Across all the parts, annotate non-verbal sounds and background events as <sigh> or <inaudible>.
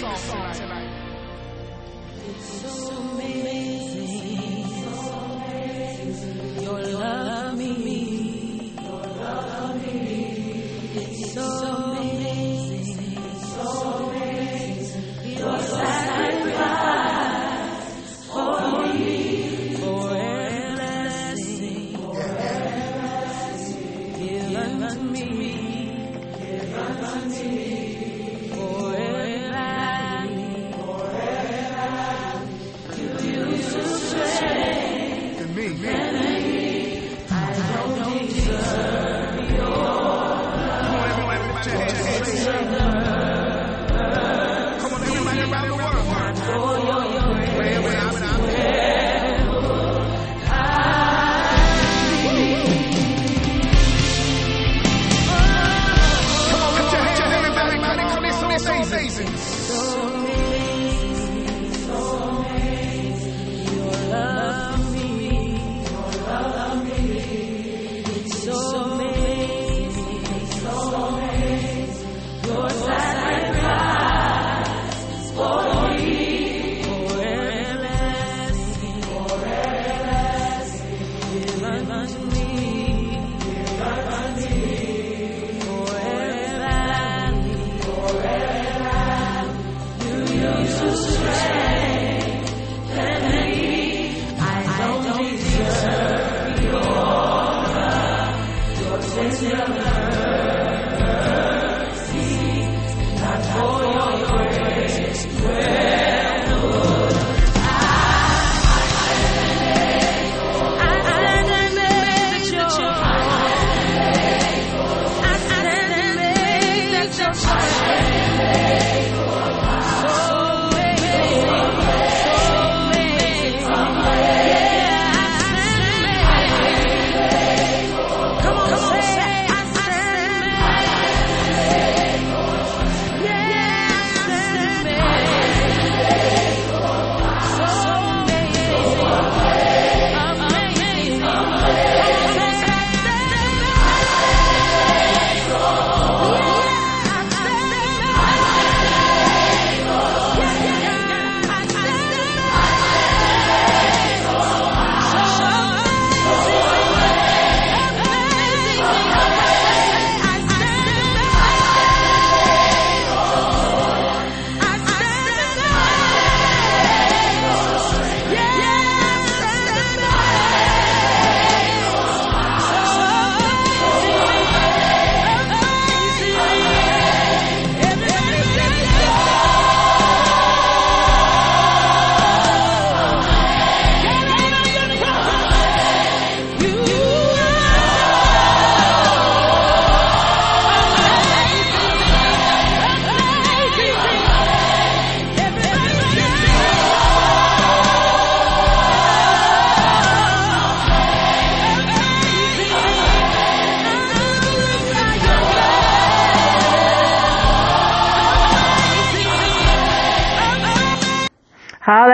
song tonight. It's so amazing. Your love me. Your love me. It's so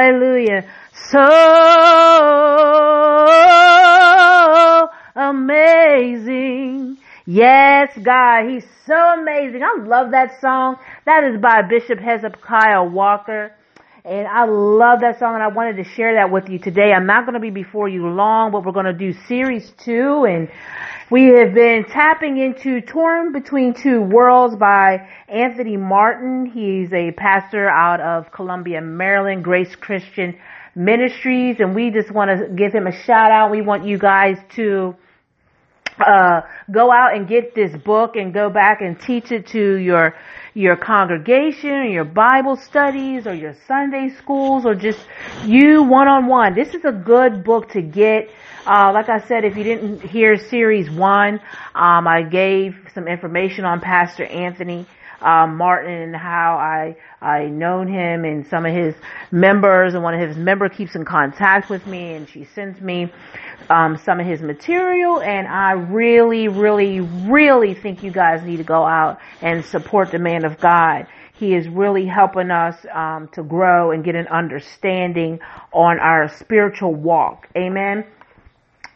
Hallelujah. So amazing. Yes, God, He's so amazing. I love that song. That is by Bishop Hezekiah Walker. And I love that song and I wanted to share that with you today. I'm not going to be before you long, but we're going to do series two and we have been tapping into Torn Between Two Worlds by Anthony Martin. He's a pastor out of Columbia, Maryland, Grace Christian Ministries, and we just want to give him a shout out. We want you guys to uh, go out and get this book and go back and teach it to your your congregation or your Bible studies or your Sunday schools or just you one on one. This is a good book to get. Uh, like I said, if you didn't hear series one, um, I gave some information on Pastor Anthony um, Martin and how I I known him and some of his members and one of his member keeps in contact with me and she sends me um, some of his material and I really really really think you guys need to go out and support the man of God. He is really helping us um, to grow and get an understanding on our spiritual walk. Amen.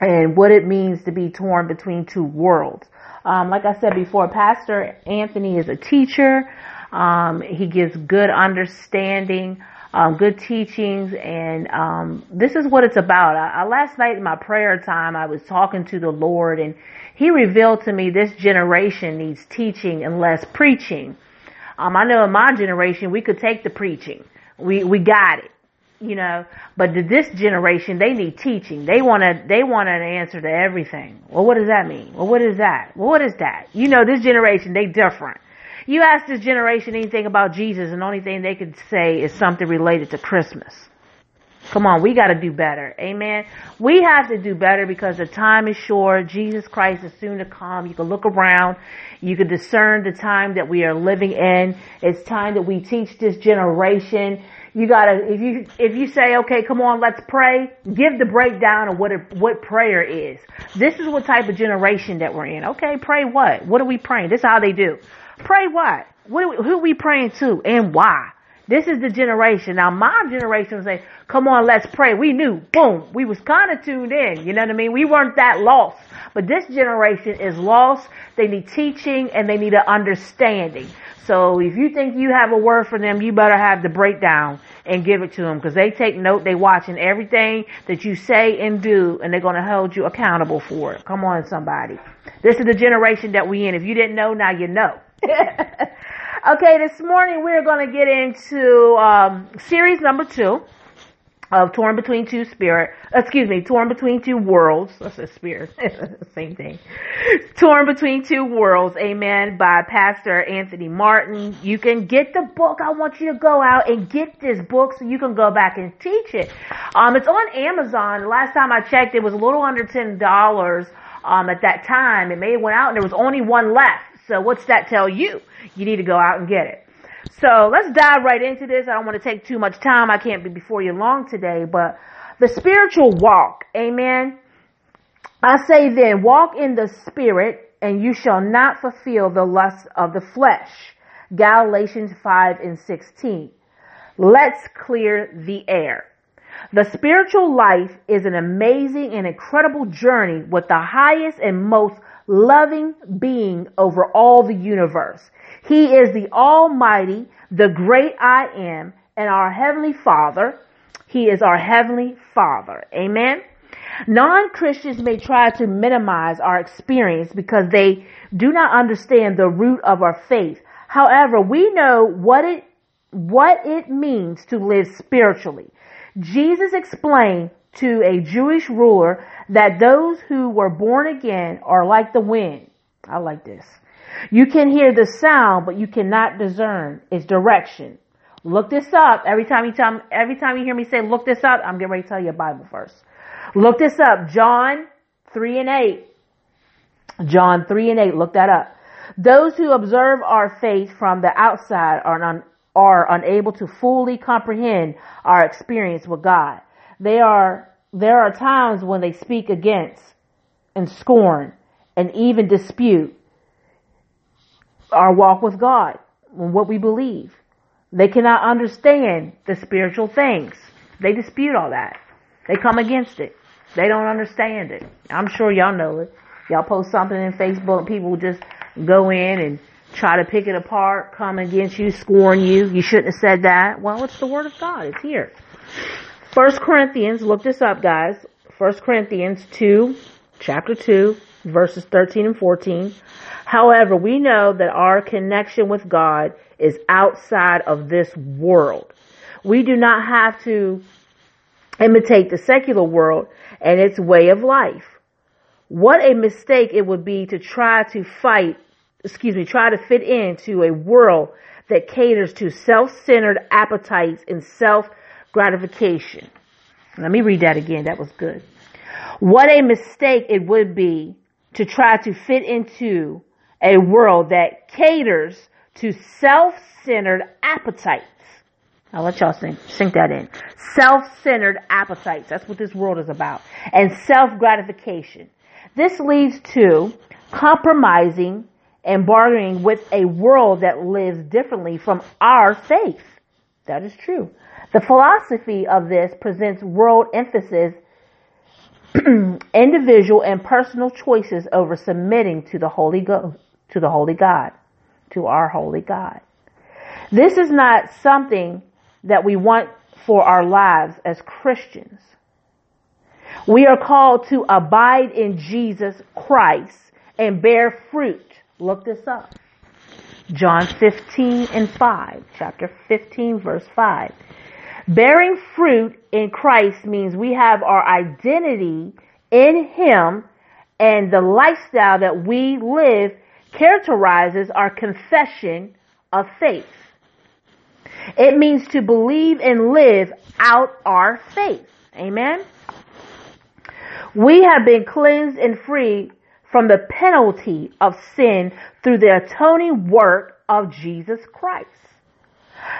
And what it means to be torn between two worlds. Um, like I said before, Pastor Anthony is a teacher. Um, he gives good understanding, um, good teachings, and um, this is what it's about. I, I, last night in my prayer time, I was talking to the Lord, and He revealed to me this generation needs teaching and less preaching. Um, I know in my generation we could take the preaching, we we got it, you know. But this generation, they need teaching. They want to they want an answer to everything. Well, what does that mean? Well, what is that? Well, what is that? You know, this generation they different. You ask this generation anything about Jesus, and the only thing they could say is something related to Christmas. Come on, we got to do better. Amen. We have to do better because the time is short. Jesus Christ is soon to come. You can look around. You can discern the time that we are living in. It's time that we teach this generation. You gotta, if you, if you say, okay, come on, let's pray, give the breakdown of what, it, what prayer is. This is what type of generation that we're in. Okay, pray what? What are we praying? This is how they do. Pray what? who we praying to and why? This is the generation. Now my generation was say, come on, let's pray. We knew, boom, we was kind of tuned in. You know what I mean? We weren't that lost. But this generation is lost. They need teaching and they need an understanding. So if you think you have a word for them, you better have the breakdown and give it to them because they take note. They watching everything that you say and do and they're going to hold you accountable for it. Come on, somebody. This is the generation that we in. If you didn't know, now you know. <laughs> okay, this morning we're going to get into um, series number two of Torn Between Two Spirit, excuse me, Torn Between Two Worlds. That's a spirit. <laughs> Same thing. Torn Between Two Worlds, amen, by Pastor Anthony Martin. You can get the book. I want you to go out and get this book so you can go back and teach it. Um, it's on Amazon. Last time I checked, it was a little under $10 um, at that time. It may have went out and there was only one left. So what's that tell you? You need to go out and get it. So let's dive right into this. I don't want to take too much time. I can't be before you long today, but the spiritual walk. Amen. I say then, walk in the spirit and you shall not fulfill the lust of the flesh. Galatians 5 and 16. Let's clear the air. The spiritual life is an amazing and incredible journey with the highest and most loving being over all the universe. He is the Almighty, the great I am, and our Heavenly Father. He is our Heavenly Father. Amen. Non-Christians may try to minimize our experience because they do not understand the root of our faith. However, we know what it, what it means to live spiritually. Jesus explained to a Jewish ruler that those who were born again are like the wind. I like this. You can hear the sound, but you cannot discern its direction. Look this up. Every time you tell, every time you hear me say, look this up, I'm getting ready to tell you a Bible verse. Look this up. John 3 and 8. John 3 and 8. Look that up. Those who observe our faith from the outside are, un, are unable to fully comprehend our experience with God. They are, there are times when they speak against and scorn and even dispute our walk with God and what we believe. They cannot understand the spiritual things. They dispute all that. They come against it. They don't understand it. I'm sure y'all know it. Y'all post something in Facebook and people just go in and try to pick it apart, come against you, scorn you. You shouldn't have said that. Well, it's the word of God. It's here. First Corinthians, look this up guys. First Corinthians 2, chapter 2, verses 13 and 14. However, we know that our connection with God is outside of this world. We do not have to imitate the secular world and its way of life. What a mistake it would be to try to fight, excuse me, try to fit into a world that caters to self-centered appetites and self gratification. Let me read that again. That was good. What a mistake it would be to try to fit into a world that caters to self-centered appetites. I'll let y'all sink, sink that in. Self-centered appetites. That's what this world is about. And self-gratification. This leads to compromising and bargaining with a world that lives differently from our faith. That is true. The philosophy of this presents world emphasis <clears throat> individual and personal choices over submitting to the Holy Ghost, to the Holy God, to our Holy God. This is not something that we want for our lives as Christians. We are called to abide in Jesus Christ and bear fruit. Look this up. John 15 and 5, chapter 15 verse 5. Bearing fruit in Christ means we have our identity in Him and the lifestyle that we live characterizes our confession of faith. It means to believe and live out our faith. Amen. We have been cleansed and free from the penalty of sin through the atoning work of Jesus Christ.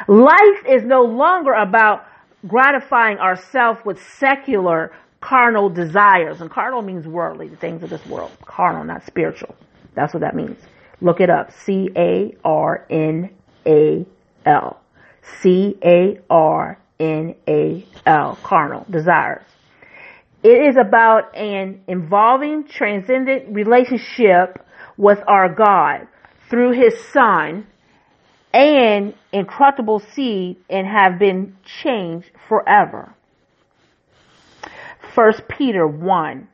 Life is no longer about gratifying ourselves with secular carnal desires. And carnal means worldly, the things of this world. Carnal, not spiritual. That's what that means. Look it up. C A R N A L. C A R N A L. Carnal desires. It is about an involving transcendent relationship with our God through his son and incorruptible seed and have been changed forever. First Peter 1,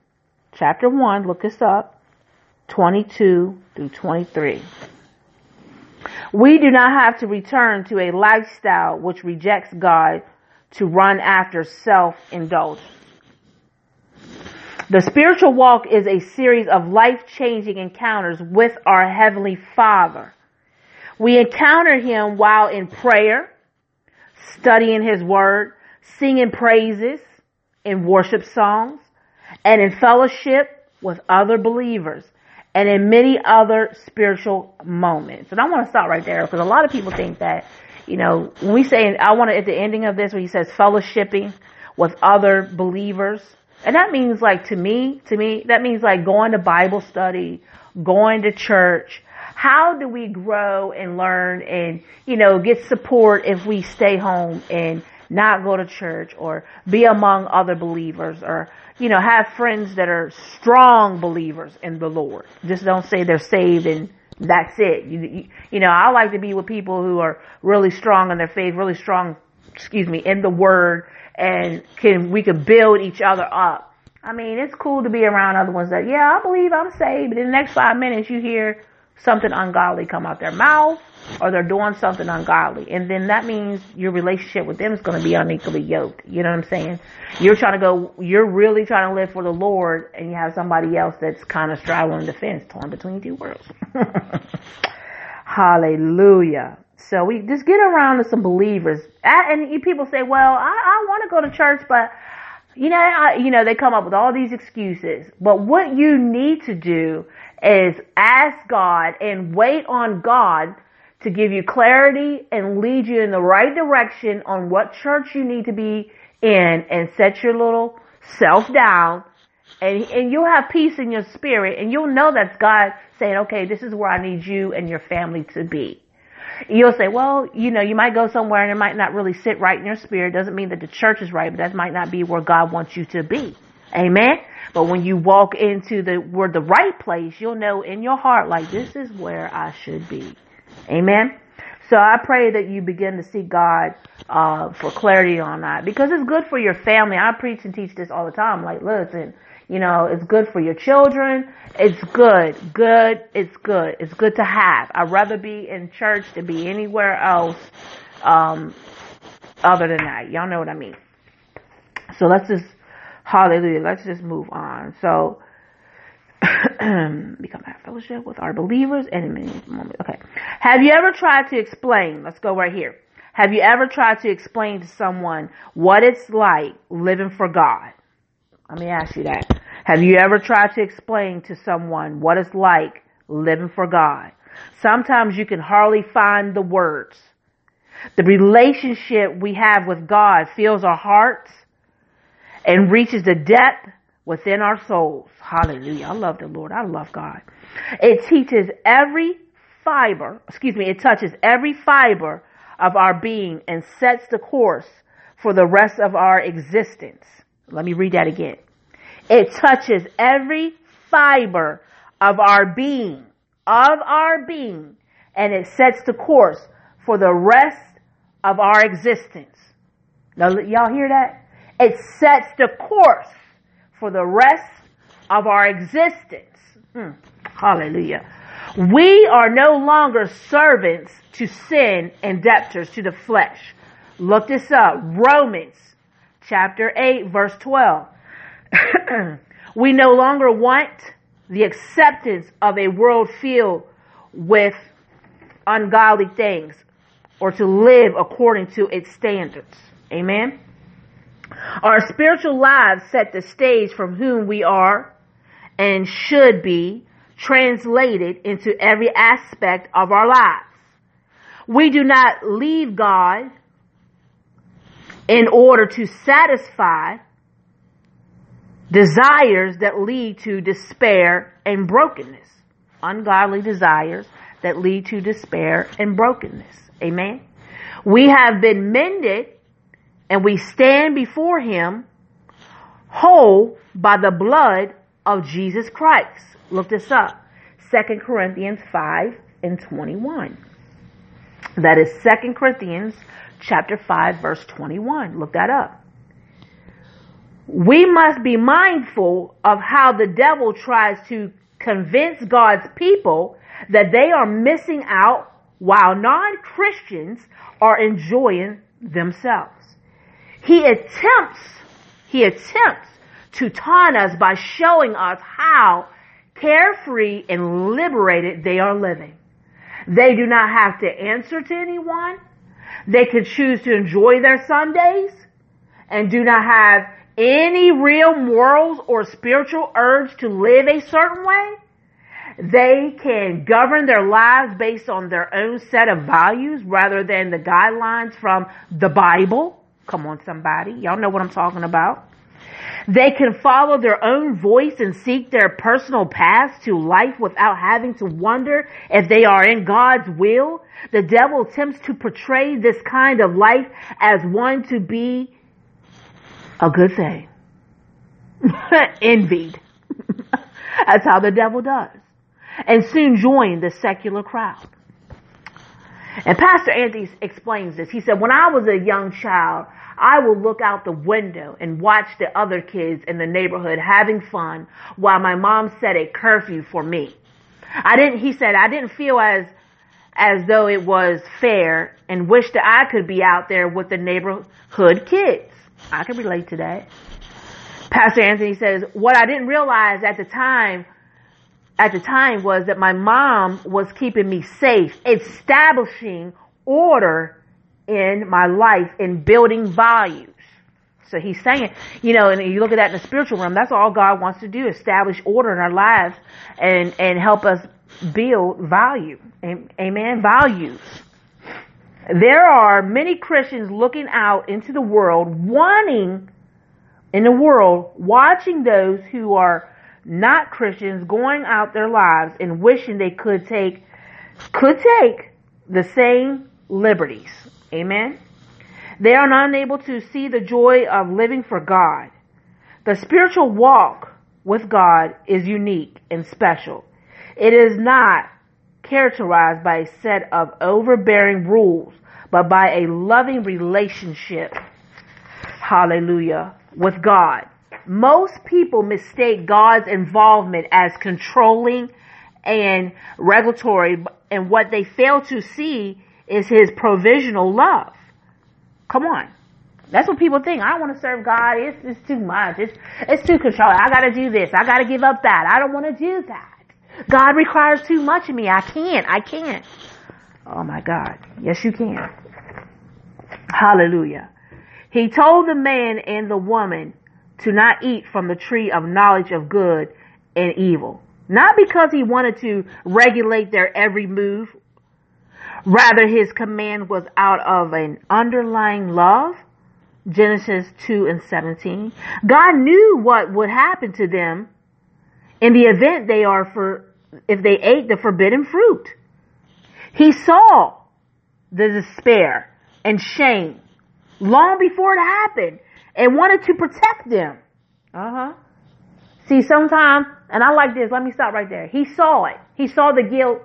chapter 1, look this up, 22 through 23. We do not have to return to a lifestyle which rejects God to run after self-indulgence. The spiritual walk is a series of life-changing encounters with our Heavenly Father. We encounter Him while in prayer, studying His Word, singing praises in worship songs, and in fellowship with other believers, and in many other spiritual moments. And I want to stop right there because a lot of people think that, you know, when we say, I want to, at the ending of this, where He says fellowshipping with other believers, and that means like to me, to me, that means like going to Bible study, going to church. How do we grow and learn and, you know, get support if we stay home and not go to church or be among other believers or, you know, have friends that are strong believers in the Lord. Just don't say they're saved and that's it. You, you, you know, I like to be with people who are really strong in their faith, really strong, excuse me, in the word and can we can build each other up. I mean, it's cool to be around other ones that, yeah, I believe I'm saved, but in the next five minutes you hear something ungodly come out their mouth or they're doing something ungodly. And then that means your relationship with them is going to be unequally yoked. You know what I'm saying? You're trying to go, you're really trying to live for the Lord and you have somebody else that's kind of straddling the fence, torn between two worlds. <laughs> Hallelujah. So we just get around to some believers. And people say, well, I, I want to go to church, but you know, I, you know, they come up with all these excuses. But what you need to do is ask God and wait on God to give you clarity and lead you in the right direction on what church you need to be in and set your little self down and, and you'll have peace in your spirit and you'll know that's God saying, okay, this is where I need you and your family to be. You'll say, well, you know, you might go somewhere and it might not really sit right in your spirit. Doesn't mean that the church is right, but that might not be where God wants you to be. Amen. But when you walk into the where the right place, you'll know in your heart, like this is where I should be. Amen. So I pray that you begin to seek God uh, for clarity on that because it's good for your family. I preach and teach this all the time. Like, listen, you know, it's good for your children. It's good. Good. It's good. It's good to have. I'd rather be in church than be anywhere else, um, other than that. Y'all know what I mean. So let's just, hallelujah. Let's just move on. So, <clears throat> become a fellowship with our believers and. Okay. Have you ever tried to explain? Let's go right here. Have you ever tried to explain to someone what it's like living for God? Let me ask you that. Have you ever tried to explain to someone what it's like living for God? Sometimes you can hardly find the words. The relationship we have with God fills our hearts and reaches the depth within our souls. Hallelujah. I love the Lord. I love God. It teaches every fiber, excuse me, it touches every fiber of our being and sets the course for the rest of our existence. Let me read that again. It touches every fiber of our being, of our being, and it sets the course for the rest of our existence. Now, y'all hear that? It sets the course for the rest of our existence. Hmm. Hallelujah. We are no longer servants to sin and debtors to the flesh. Look this up. Romans chapter 8 verse 12. <clears throat> we no longer want the acceptance of a world filled with ungodly things or to live according to its standards. Amen. Our spiritual lives set the stage from whom we are and should be translated into every aspect of our lives. We do not leave God in order to satisfy desires that lead to despair and brokenness. Ungodly desires that lead to despair and brokenness. Amen. We have been mended and we stand before him whole by the blood of Jesus Christ. Look this up. 2 Corinthians 5 and 21. That is 2 Corinthians chapter 5 verse 21. Look that up. We must be mindful of how the devil tries to convince God's people that they are missing out while non-Christians are enjoying themselves. He attempts, he attempts to taunt us by showing us how carefree and liberated they are living. They do not have to answer to anyone. They can choose to enjoy their Sundays and do not have any real morals or spiritual urge to live a certain way. They can govern their lives based on their own set of values rather than the guidelines from the Bible. Come on, somebody. Y'all know what I'm talking about. They can follow their own voice and seek their personal path to life without having to wonder if they are in God's will. The devil attempts to portray this kind of life as one to be a good thing. <laughs> Envied. <laughs> That's how the devil does. And soon join the secular crowd. And Pastor Anthony explains this. He said, when I was a young child, I will look out the window and watch the other kids in the neighborhood having fun while my mom set a curfew for me. I didn't, he said, I didn't feel as, as though it was fair and wished that I could be out there with the neighborhood kids. I can relate to that. Pastor Anthony says, what I didn't realize at the time, at the time was that my mom was keeping me safe, establishing order in my life in building values. So he's saying, you know, and you look at that in the spiritual realm, that's all God wants to do, establish order in our lives and, and help us build value. Amen. Values. There are many Christians looking out into the world, wanting in the world, watching those who are not Christians going out their lives and wishing they could take, could take the same liberties. Amen. They are unable to see the joy of living for God. The spiritual walk with God is unique and special. It is not characterized by a set of overbearing rules, but by a loving relationship. Hallelujah. With God. Most people mistake God's involvement as controlling and regulatory, and what they fail to see is his provisional love. Come on. That's what people think. I don't want to serve God. It's, it's too much. It's, it's too controlling. I gotta do this. I gotta give up that. I don't want to do that. God requires too much of me. I can't. I can't. Oh my God. Yes, you can. Hallelujah. He told the man and the woman to not eat from the tree of knowledge of good and evil. Not because he wanted to regulate their every move Rather, his command was out of an underlying love. Genesis 2 and 17. God knew what would happen to them in the event they are for, if they ate the forbidden fruit. He saw the despair and shame long before it happened and wanted to protect them. Uh huh. See, sometimes, and I like this, let me stop right there. He saw it. He saw the guilt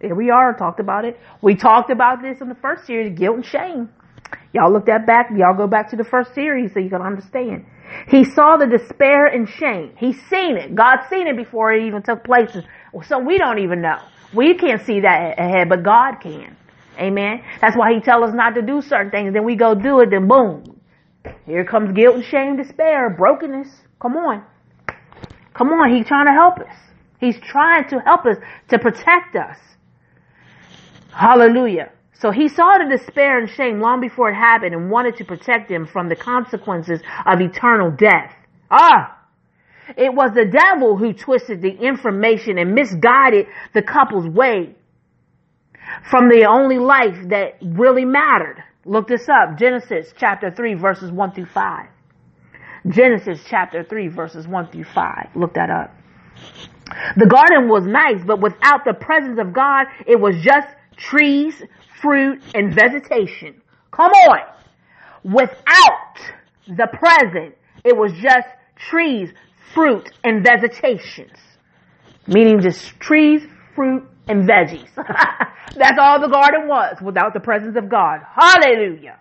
Here we are, talked about it. We talked about this in the first series, guilt and shame. Y'all look that back, y'all go back to the first series so you can understand. He saw the despair and shame. He's seen it. God's seen it before it even took place. So we don't even know. We can't see that ahead, but God can. Amen. That's why he tells us not to do certain things. Then we go do it, then boom. Here comes guilt and shame, despair, brokenness. Come on. Come on. He's trying to help us. He's trying to help us to protect us. Hallelujah. So he saw the despair and shame long before it happened and wanted to protect him from the consequences of eternal death. Ah! It was the devil who twisted the information and misguided the couple's way from the only life that really mattered. Look this up. Genesis chapter 3 verses 1 through 5. Genesis chapter 3 verses 1 through 5. Look that up. The garden was nice, but without the presence of God, it was just trees, fruit, and vegetation. Come on. Without the present, it was just trees, fruit, and vegetations. Meaning just trees, fruit, and veggies. <laughs> That's all the garden was without the presence of God. Hallelujah.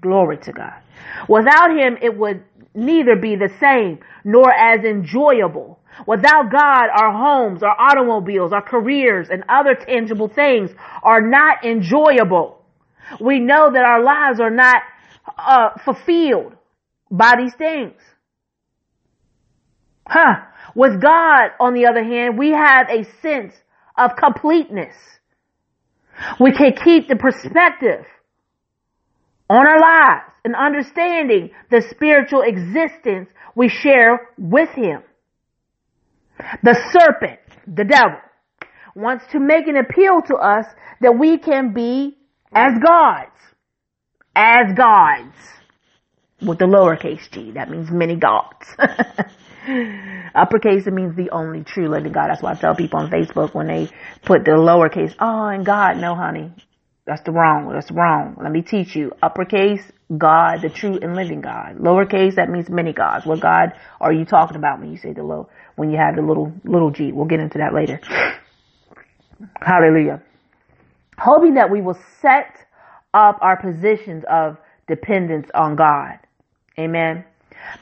Glory to God. Without him, it would neither be the same nor as enjoyable. Without God, our homes, our automobiles, our careers, and other tangible things are not enjoyable. We know that our lives are not uh, fulfilled by these things. Huh. With God, on the other hand, we have a sense of completeness. We can keep the perspective on our lives and understanding the spiritual existence we share with Him. The serpent, the devil, wants to make an appeal to us that we can be as gods. As gods. With the lowercase g. That means many gods. <laughs> Uppercase it means the only true living God. That's why I tell people on Facebook when they put the lowercase, oh, and God, no, honey, that's the wrong. That's wrong. Let me teach you. Uppercase, God, the true and living God. Lowercase, that means many gods. What God are you talking about when you say the low? When you have the little little g? We'll get into that later. Hallelujah. Hoping that we will set up our positions of dependence on God. Amen.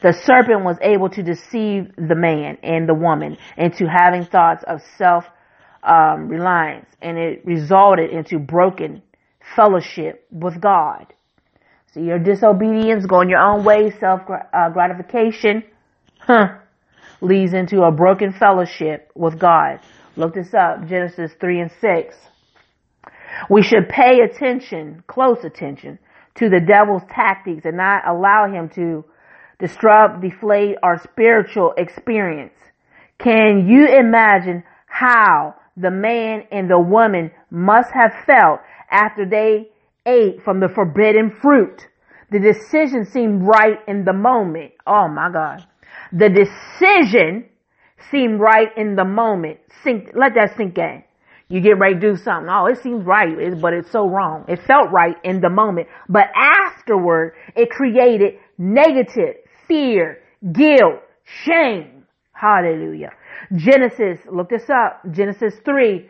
The serpent was able to deceive the man and the woman into having thoughts of self um, reliance, and it resulted into broken fellowship with God. So your disobedience, going your own way, self uh, gratification, huh, leads into a broken fellowship with God. Look this up, Genesis 3 and 6. We should pay attention, close attention, to the devil's tactics and not allow him to disrupt, deflate our spiritual experience. Can you imagine how the man and the woman must have felt after they ate from the forbidden fruit? The decision seemed right in the moment. Oh my God. The decision seemed right in the moment. Sink, let that sink in. You get ready to do something. Oh, it seems right, but it's so wrong. It felt right in the moment, but afterward, it created negative fear, guilt, shame. Hallelujah. Genesis, look this up. Genesis 3,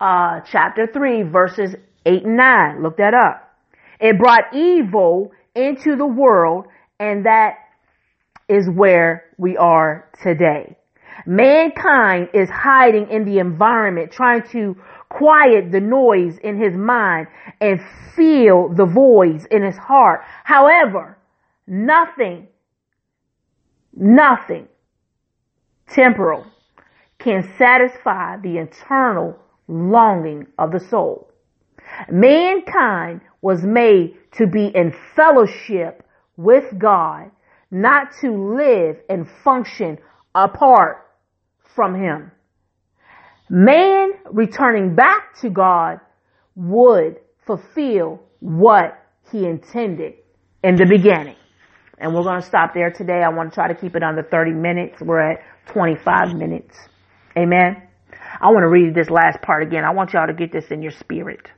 uh, chapter 3, verses 8 and 9. Look that up. It brought evil into the world, and that is where we are today. Mankind is hiding in the environment, trying to quiet the noise in his mind and feel the voids in his heart. However, nothing, nothing temporal can satisfy the internal longing of the soul. Mankind was made to be in fellowship with God, not to live and function apart from Him. Man returning back to God would fulfill what He intended in the beginning. And we're going to stop there today. I want to try to keep it under 30 minutes. We're at 25 minutes. Amen. I want to read this last part again. I want y'all to get this in your spirit.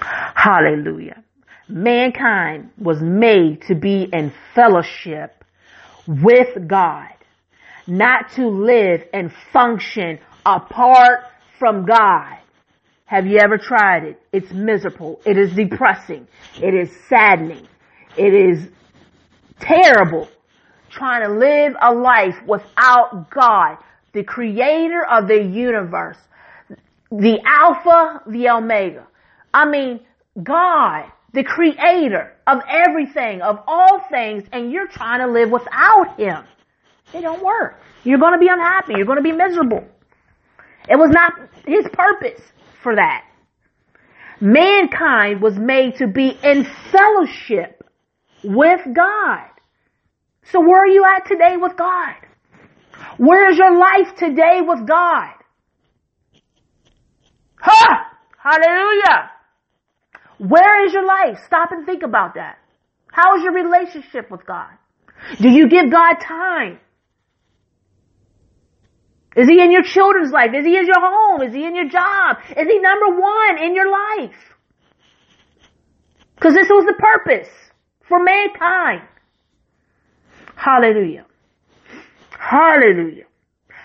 Hallelujah. Mankind was made to be in fellowship with God, not to live and function apart from God. Have you ever tried it? It's miserable. It is depressing. It is saddening. It is terrible trying to live a life without God, the creator of the universe, the Alpha, the Omega. I mean, God, the creator of everything, of all things, and you're trying to live without Him. It don't work. You're going to be unhappy. You're going to be miserable. It was not His purpose for that. Mankind was made to be in fellowship with God. So where are you at today with God? Where is your life today with God? Ha! Hallelujah! Where is your life? Stop and think about that. How is your relationship with God? Do you give God time? Is he in your children's life? Is he in your home? Is he in your job? Is he number one in your life? Because this was the purpose for mankind. Hallelujah. Hallelujah.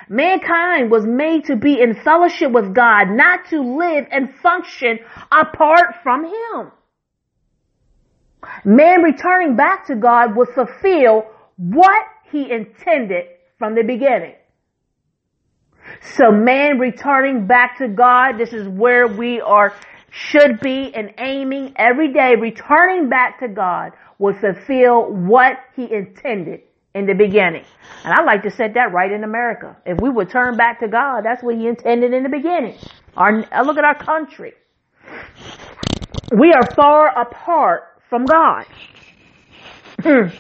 Mankind was made to be in fellowship with God, not to live and function apart from Him. Man returning back to God would fulfill what He intended from the beginning. So man returning back to God, this is where we are, should be and aiming every day, returning back to God would fulfill what he intended in the beginning. And I like to set that right in America. If we would turn back to God, that's what he intended in the beginning. Our, uh, look at our country. We are far apart from God. <laughs>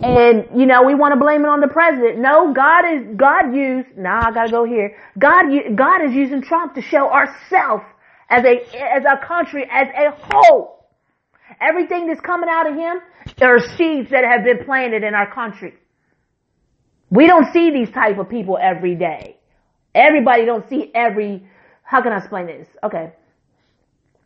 And, you know, we want to blame it on the president. No, God is, God used, now nah, I gotta go here. God, God is using Trump to show ourselves as a, as a country, as a whole. Everything that's coming out of him are seeds that have been planted in our country. We don't see these type of people every day. Everybody don't see every, how can I explain this? Okay.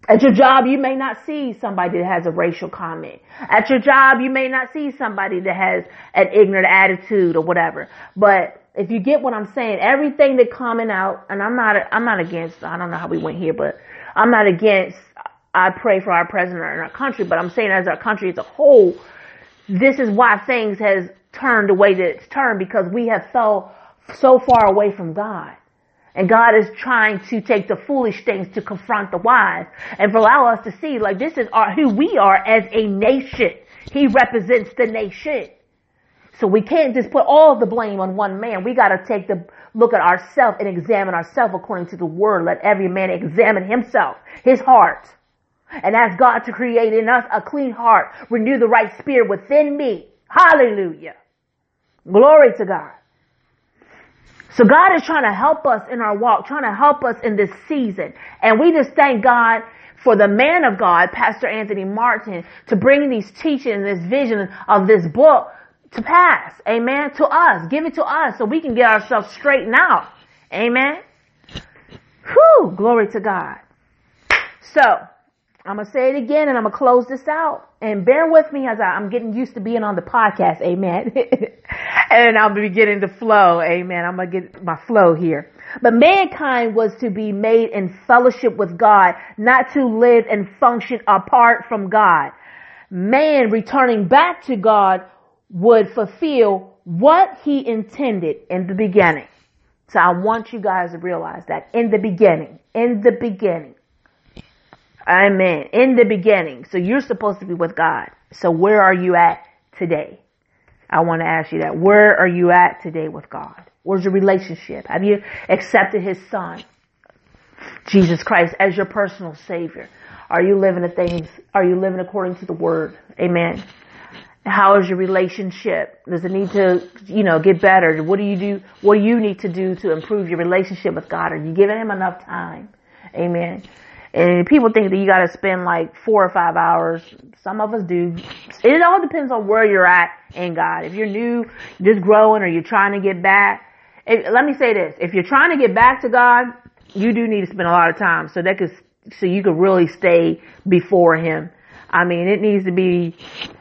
At your job, you may not see somebody that has a racial comment. At your job, you may not see somebody that has an ignorant attitude or whatever. But if you get what I'm saying, everything that coming out, and I'm not, I'm not against, I don't know how we went here, but I'm not against, I pray for our president and our country, but I'm saying as our country as a whole, this is why things has turned the way that it's turned because we have fell so far away from God. And God is trying to take the foolish things to confront the wise and allow us to see like this is our, who we are as a nation. He represents the nation. So we can't just put all the blame on one man. We got to take the look at ourselves and examine ourselves according to the word. Let every man examine himself, his heart. And ask God to create in us a clean heart, renew the right spirit within me. Hallelujah. Glory to God. So God is trying to help us in our walk, trying to help us in this season. And we just thank God for the man of God, Pastor Anthony Martin, to bring these teachings, this vision of this book to pass. Amen. To us. Give it to us so we can get ourselves straightened out. Amen. Whew. Glory to God. So, I'm gonna say it again and I'm gonna close this out. And bear with me as I, am getting used to being on the podcast, amen. <laughs> and I'll be getting the flow, amen. I'm gonna get my flow here. But mankind was to be made in fellowship with God, not to live and function apart from God. Man returning back to God would fulfill what he intended in the beginning. So I want you guys to realize that in the beginning, in the beginning, Amen. In the beginning. So you're supposed to be with God. So where are you at today? I want to ask you that. Where are you at today with God? Where's your relationship? Have you accepted His Son, Jesus Christ, as your personal Savior? Are you living the things, are you living according to the Word? Amen. How is your relationship? Does it need to, you know, get better? What do you do? What do you need to do to improve your relationship with God? Are you giving Him enough time? Amen. And people think that you got to spend like four or five hours. Some of us do. It all depends on where you're at in God. If you're new, just growing, or you're trying to get back. If, let me say this: if you're trying to get back to God, you do need to spend a lot of time so that could, so you could really stay before Him. I mean, it needs to be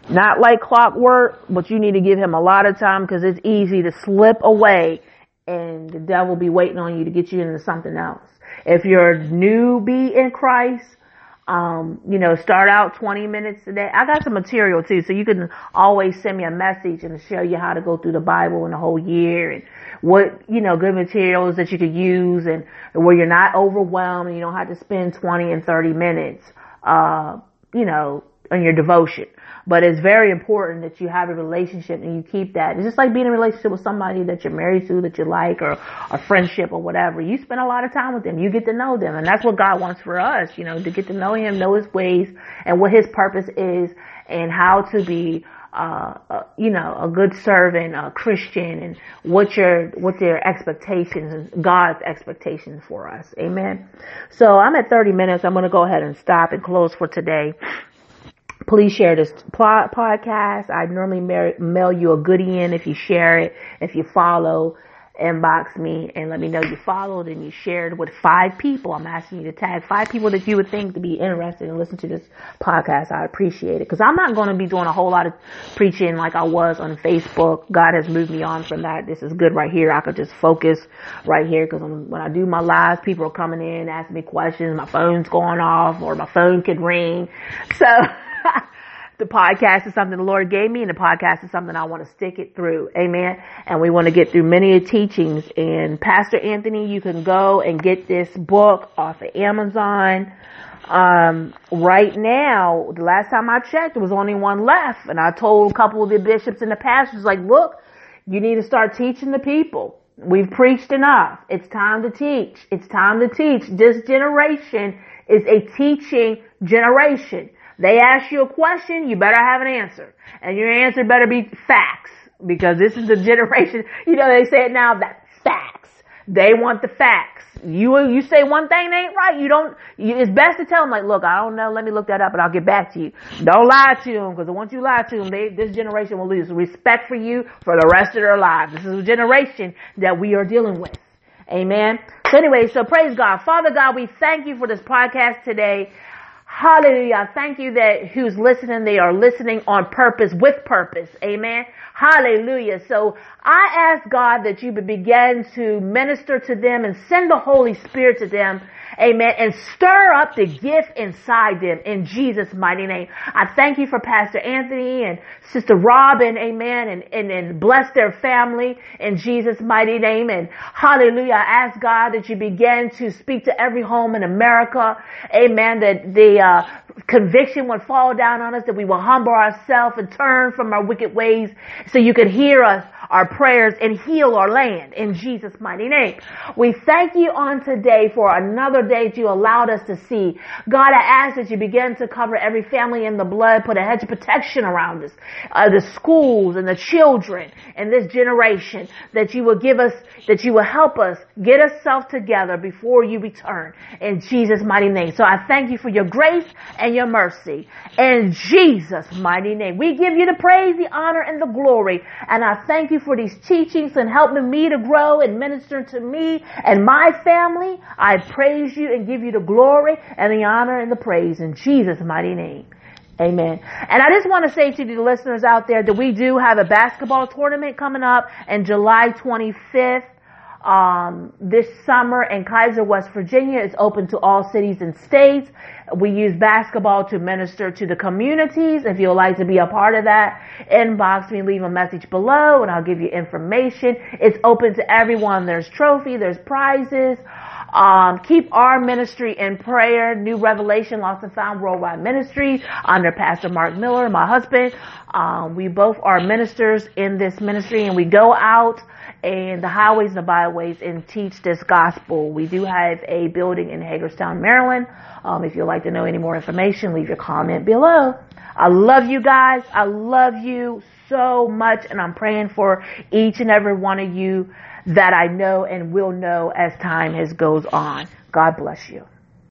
not like clockwork, but you need to give Him a lot of time because it's easy to slip away, and the devil be waiting on you to get you into something else. If you're a newbie in Christ, um, you know, start out 20 minutes a day. I got some material too, so you can always send me a message and show you how to go through the Bible in a whole year and what, you know, good materials that you could use and where you're not overwhelmed and you don't have to spend 20 and 30 minutes, uh, you know, on your devotion. But it's very important that you have a relationship and you keep that. It's just like being in a relationship with somebody that you're married to, that you like, or a friendship or whatever. You spend a lot of time with them. You get to know them. And that's what God wants for us, you know, to get to know Him, know His ways, and what His purpose is, and how to be uh, uh, you know, a good servant, a Christian, and what your what their expectations and God's expectations for us. Amen. So I'm at 30 minutes. I'm going to go ahead and stop and close for today. Please share this podcast. I normally mail you a goodie in if you share it, if you follow inbox me and let me know you followed and you shared with five people. I'm asking you to tag five people that you would think to be interested in listening to this podcast. I appreciate it because I'm not going to be doing a whole lot of preaching like I was on Facebook. God has moved me on from that. This is good right here. I could just focus right here because when I do my lives, people are coming in, asking me questions. My phone's going off or my phone could ring. So <laughs> <laughs> the podcast is something the Lord gave me and the podcast is something I want to stick it through. Amen. And we want to get through many teachings and Pastor Anthony, you can go and get this book off of Amazon. Um, right now, the last time I checked, there was only one left and I told a couple of the bishops and the pastors like, look, you need to start teaching the people. We've preached enough. It's time to teach. It's time to teach. This generation is a teaching generation. They ask you a question, you better have an answer. And your answer better be facts. Because this is the <laughs> generation, you know, they say it now, that facts. They want the facts. You, you say one thing ain't right, you don't, you, it's best to tell them like, look, I don't know, let me look that up and I'll get back to you. Don't lie to them, because once you lie to them, they, this generation will lose respect for you for the rest of their lives. This is a generation that we are dealing with. Amen. So anyway, so praise God. Father God, we thank you for this podcast today. Hallelujah. Thank you that who's listening, they are listening on purpose, with purpose. Amen. Hallelujah. So I ask God that you would begin to minister to them and send the Holy Spirit to them Amen. And stir up the gift inside them in Jesus' mighty name. I thank you for Pastor Anthony and Sister Robin. Amen. And, and, and bless their family in Jesus' mighty name. And hallelujah. I ask God that you begin to speak to every home in America. Amen. That the, uh, conviction would fall down on us, that we will humble ourselves and turn from our wicked ways so you could hear us our prayers and heal our land in Jesus' mighty name. We thank you on today for another day that you allowed us to see. God, I ask that you begin to cover every family in the blood, put a hedge of protection around us, uh, the schools and the children and this generation, that you will give us, that you will help us get ourselves together before you return in Jesus' mighty name. So I thank you for your grace and your mercy in Jesus' mighty name. We give you the praise, the honor, and the glory. And I thank you for these teachings and helping me to grow and minister to me and my family. I praise you and give you the glory and the honor and the praise in Jesus' mighty name. Amen. And I just want to say to the listeners out there that we do have a basketball tournament coming up in July 25th um, this summer in Keyser, West Virginia. It's open to all cities and states. We use basketball to minister to the communities. If you'd like to be a part of that, inbox me, leave a message below, and I'll give you information. It's open to everyone. There's trophy, there's prizes. Um, keep our ministry in prayer. New Revelation Lost and Found Worldwide Ministry under Pastor Mark Miller, my husband. Um, we both are ministers in this ministry, and we go out and the highways and the byways and teach this gospel. We do have a building in Hagerstown, Maryland. Um, if you'd like to know any more information, leave your comment below. I love you guys. I love you so much, and I'm praying for each and every one of you that I know and will know as time has goes on. God bless you.